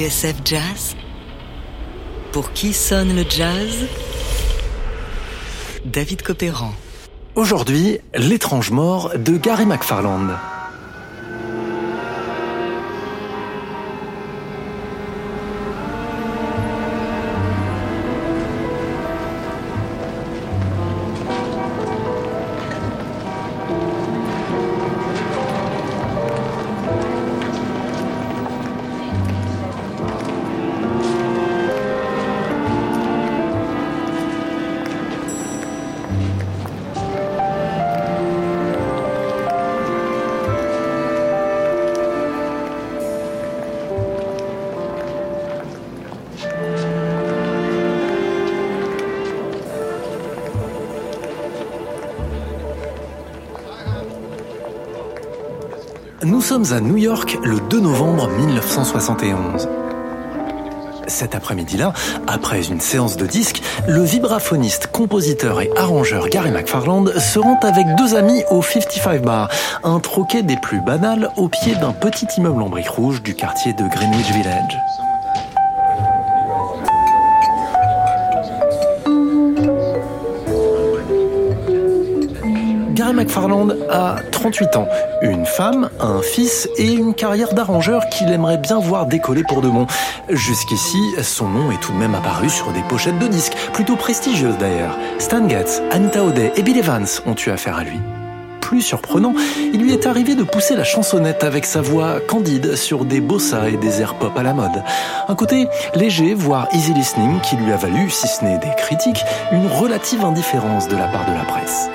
TSF Jazz Pour qui sonne le jazz? David Copéran. Aujourd'hui, l'étrange mort de Gary McFarland. Nous sommes à New York le 2 novembre 1971. Cet après-midi-là, après une séance de disques, le vibraphoniste, compositeur et arrangeur Gary McFarland se rend avec deux amis au 55 Bar, un troquet des plus banals au pied d'un petit immeuble en briques rouges du quartier de Greenwich Village. McFarland a 38 ans, une femme, un fils et une carrière d'arrangeur qu'il aimerait bien voir décoller pour de bon. Jusqu'ici, son nom est tout de même apparu sur des pochettes de disques, plutôt prestigieuses d'ailleurs. Stan Getz, Anita O'Day et Bill Evans ont eu affaire à lui. Plus surprenant, il lui est arrivé de pousser la chansonnette avec sa voix candide sur des bossa et des airs pop à la mode. Un côté léger, voire easy listening, qui lui a valu, si ce n'est des critiques, une relative indifférence de la part de la presse.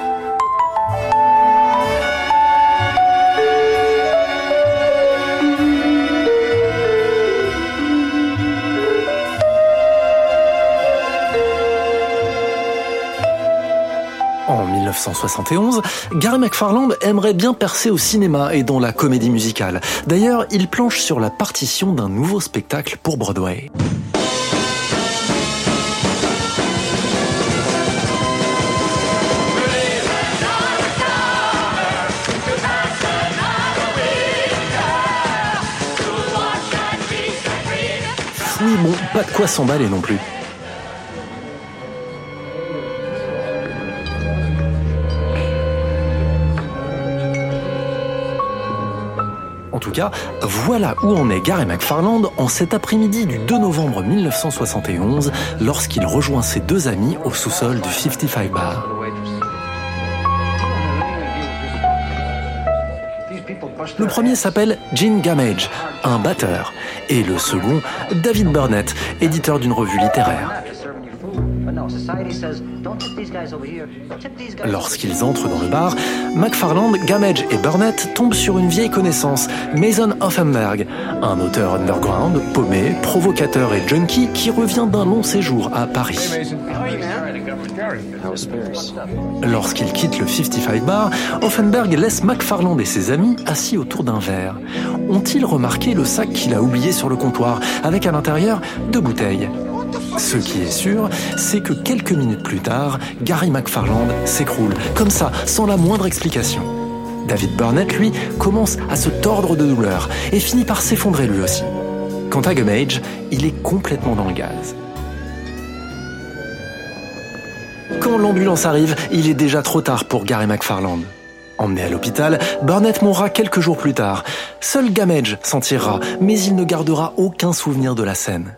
1971, Gary McFarland aimerait bien percer au cinéma et dans la comédie musicale. D'ailleurs, il planche sur la partition d'un nouveau spectacle pour Broadway. Oui, bon, pas de quoi s'emballer non plus. Voilà où en est Gary McFarland en cet après-midi du 2 novembre 1971 lorsqu'il rejoint ses deux amis au sous-sol du 55 Bar. Le premier s'appelle Gene Gamage, un batteur, et le second, David Burnett, éditeur d'une revue littéraire. Lorsqu'ils entrent dans le bar, McFarland, Gamage et Burnett tombent sur une vieille connaissance, Mason Offenberg, un auteur underground, paumé, provocateur et junkie qui revient d'un long séjour à Paris. Lorsqu'il quitte le 55 Bar, Offenberg laisse McFarland et ses amis assis autour d'un verre. Ont-ils remarqué le sac qu'il a oublié sur le comptoir, avec à l'intérieur deux bouteilles? Ce qui est sûr, c'est que quelques minutes plus tard, Gary McFarland s'écroule, comme ça, sans la moindre explication. David Burnett, lui, commence à se tordre de douleur et finit par s'effondrer lui aussi. Quant à Gamage, il est complètement dans le gaz. Quand l'ambulance arrive, il est déjà trop tard pour Gary McFarland. Emmené à l'hôpital, Burnett mourra quelques jours plus tard. Seul Gamage s'en tirera, mais il ne gardera aucun souvenir de la scène.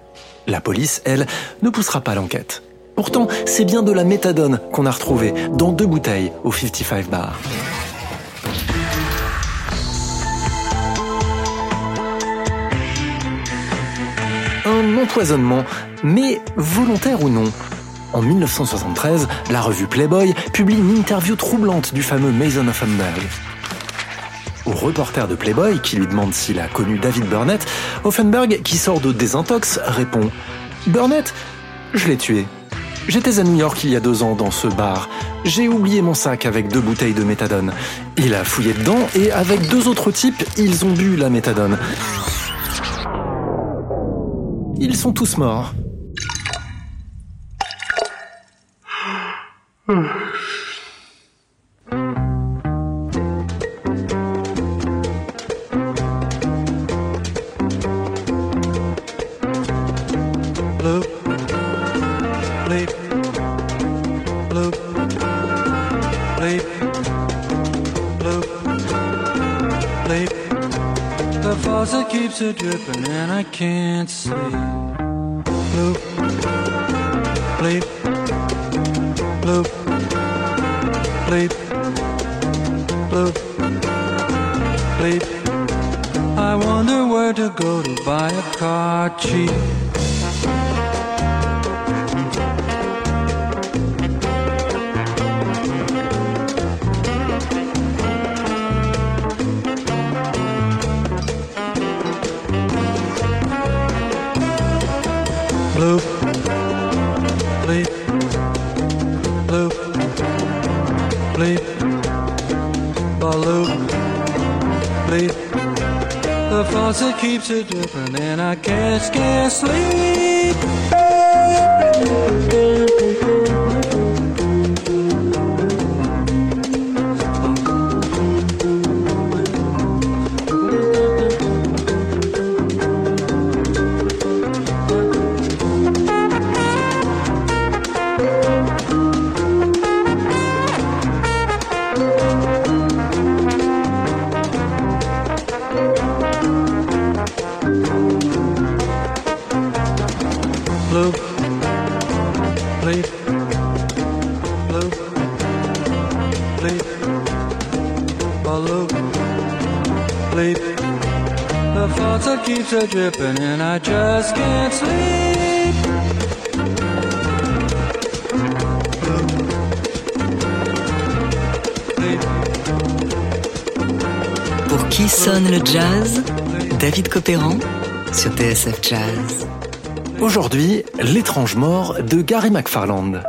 La police, elle, ne poussera pas l'enquête. Pourtant, c'est bien de la méthadone qu'on a retrouvé dans deux bouteilles au 55 Bar. Un empoisonnement, mais volontaire ou non en 1973, la revue Playboy publie une interview troublante du fameux Mason Offenberg. Au reporter de Playboy, qui lui demande s'il a connu David Burnett, Offenberg, qui sort de désintox, répond Burnett, je l'ai tué. J'étais à New York il y a deux ans dans ce bar. J'ai oublié mon sac avec deux bouteilles de méthadone. Il a fouillé dedans et avec deux autres types, ils ont bu la méthadone. Ils sont tous morts. bleep, bloop, bleep, bloop, bleep. The faucet keeps a dripping and I can't sleep. Bloop, bleep, bloop, bleep, bloop, bleep. I wonder where to go to buy a car cheap. Faucet keeps it dripping and I can't, can't sleep. Bleep. The faucet keeps it dripping and I just can't sleep. Bloop, bleep, Pour qui sonne le jazz? David Copéran sur TSF Jazz. Aujourd'hui, l'étrange mort de Gary McFarland.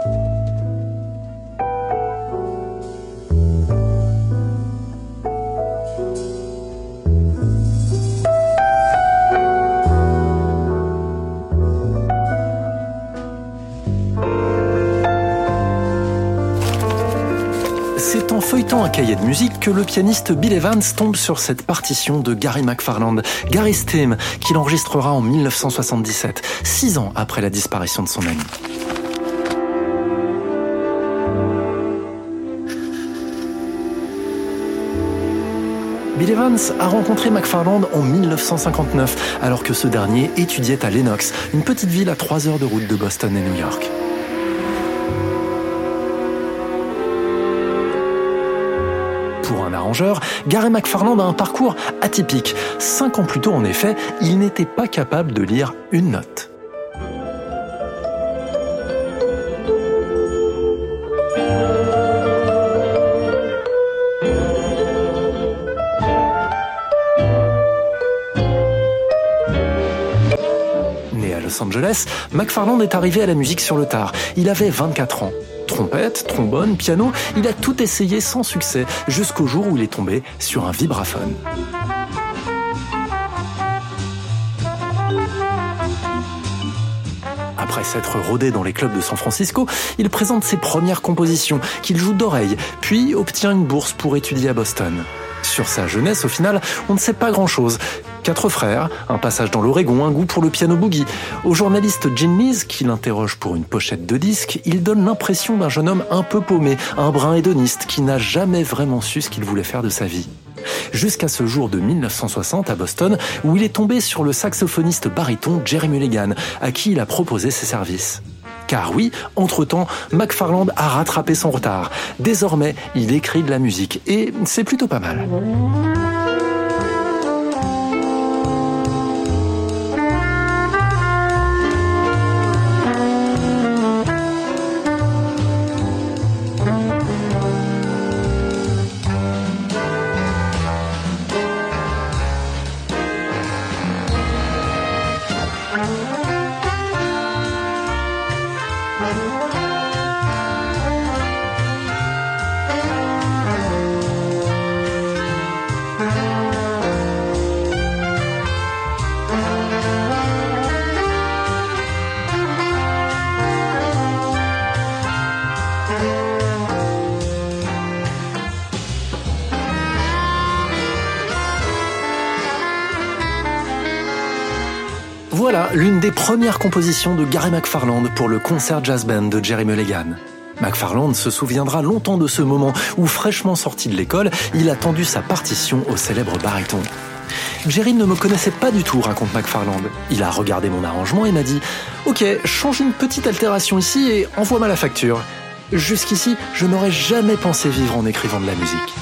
Un cahier de musique que le pianiste Bill Evans tombe sur cette partition de Gary McFarland, Gary's Theme, qu'il enregistrera en 1977, six ans après la disparition de son ami. Bill Evans a rencontré McFarland en 1959, alors que ce dernier étudiait à Lenox, une petite ville à 3 heures de route de Boston et New York. Arrangeur, Gary McFarland a un parcours atypique. Cinq ans plus tôt, en effet, il n'était pas capable de lire une note. Né à Los Angeles, McFarland est arrivé à la musique sur le tard. Il avait 24 ans. Trompette, trombone, piano, il a tout essayé sans succès, jusqu'au jour où il est tombé sur un vibraphone. Après s'être rodé dans les clubs de San Francisco, il présente ses premières compositions, qu'il joue d'oreille, puis obtient une bourse pour étudier à Boston. Sur sa jeunesse, au final, on ne sait pas grand-chose. Quatre frères, un passage dans l'Oregon, un goût pour le piano boogie. Au journaliste Gene Lees, qui l'interroge pour une pochette de disque, il donne l'impression d'un jeune homme un peu paumé, un brin hédoniste, qui n'a jamais vraiment su ce qu'il voulait faire de sa vie. Jusqu'à ce jour de 1960 à Boston, où il est tombé sur le saxophoniste baryton Jerry Mulligan, à qui il a proposé ses services. Car oui, entre-temps, McFarland a rattrapé son retard. Désormais, il écrit de la musique, et c'est plutôt pas mal. Voilà l'une des premières compositions de Gary McFarland pour le concert jazz band de Jerry Mulligan. McFarland se souviendra longtemps de ce moment où, fraîchement sorti de l'école, il a tendu sa partition au célèbre baryton. Jerry ne me connaissait pas du tout, raconte McFarland. Il a regardé mon arrangement et m'a dit Ok, change une petite altération ici et envoie-moi la facture. Jusqu'ici, je n'aurais jamais pensé vivre en écrivant de la musique.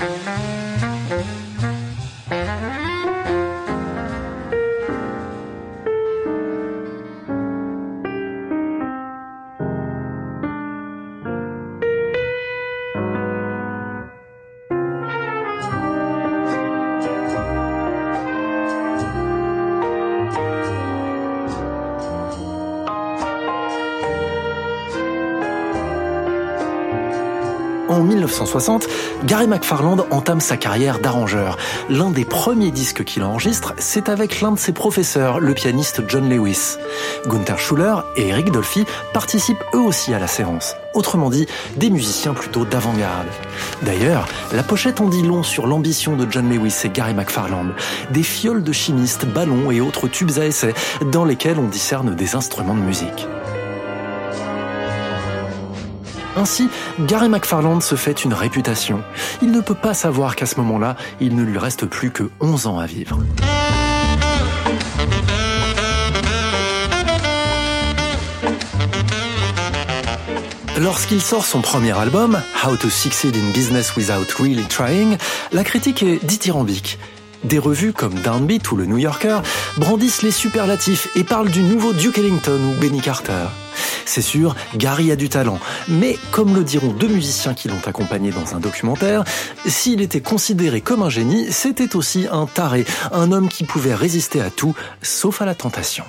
1960, Gary McFarland entame sa carrière d'arrangeur. L'un des premiers disques qu'il enregistre, c'est avec l'un de ses professeurs, le pianiste John Lewis. Gunther Schuller et Eric Dolphy participent eux aussi à la séance. Autrement dit, des musiciens plutôt d'avant-garde. D'ailleurs, la pochette en dit long sur l'ambition de John Lewis et Gary McFarland. Des fioles de chimistes, ballons et autres tubes à essai dans lesquels on discerne des instruments de musique. Ainsi, Gary McFarland se fait une réputation. Il ne peut pas savoir qu'à ce moment-là, il ne lui reste plus que 11 ans à vivre. Lorsqu'il sort son premier album, How to Succeed in Business Without Really Trying, la critique est dithyrambique. Des revues comme Downbeat ou le New Yorker brandissent les superlatifs et parlent du nouveau Duke Ellington ou Benny Carter. C'est sûr, Gary a du talent, mais comme le diront deux musiciens qui l'ont accompagné dans un documentaire, s'il était considéré comme un génie, c'était aussi un taré, un homme qui pouvait résister à tout, sauf à la tentation.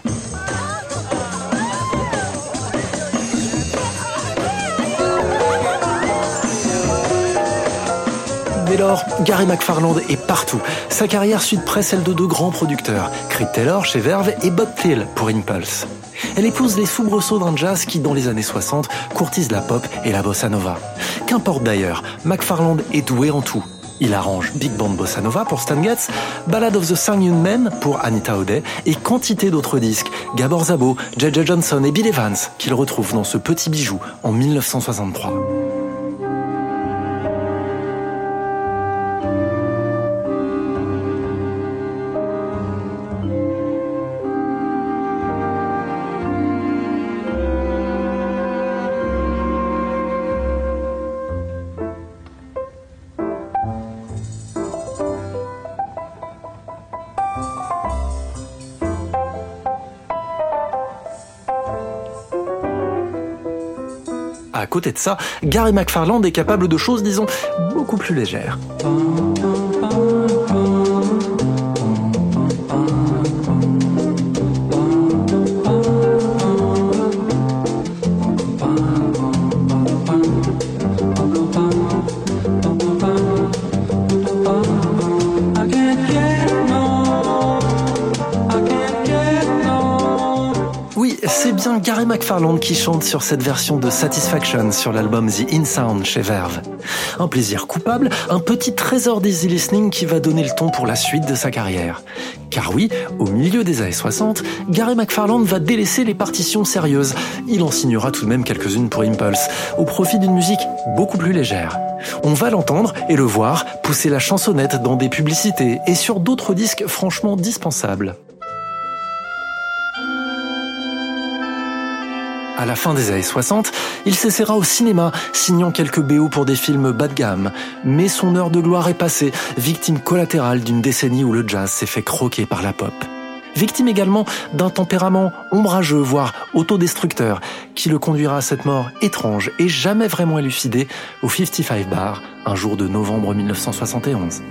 Gary McFarland est partout. Sa carrière suit près celle de deux grands producteurs, Creed Taylor chez Verve et Bob Thiel pour Impulse. Elle épouse les soubresauts d'un jazz qui, dans les années 60, courtise la pop et la bossa nova. Qu'importe d'ailleurs, McFarland est doué en tout. Il arrange Big Band Bossa Nova pour Stan Getz, Ballad of the Young Men pour Anita O'Day et quantité d'autres disques, Gabor Zabo, J.J. Johnson et Bill Evans, qu'il retrouve dans ce petit bijou en 1963. À côté de ça, Gary McFarland est capable de choses, disons, beaucoup plus légères. Gary McFarland qui chante sur cette version de Satisfaction sur l'album The In Sound chez Verve. Un plaisir coupable, un petit trésor d'easy listening qui va donner le ton pour la suite de sa carrière. Car oui, au milieu des années 60, Gary McFarland va délaisser les partitions sérieuses. Il en signera tout de même quelques-unes pour Impulse, au profit d'une musique beaucoup plus légère. On va l'entendre et le voir pousser la chansonnette dans des publicités et sur d'autres disques franchement dispensables. La fin des années 60, il s'essaiera au cinéma, signant quelques BO pour des films bas de gamme. Mais son heure de gloire est passée, victime collatérale d'une décennie où le jazz s'est fait croquer par la pop. Victime également d'un tempérament ombrageux, voire autodestructeur, qui le conduira à cette mort étrange et jamais vraiment élucidée au 55 Bar, un jour de novembre 1971.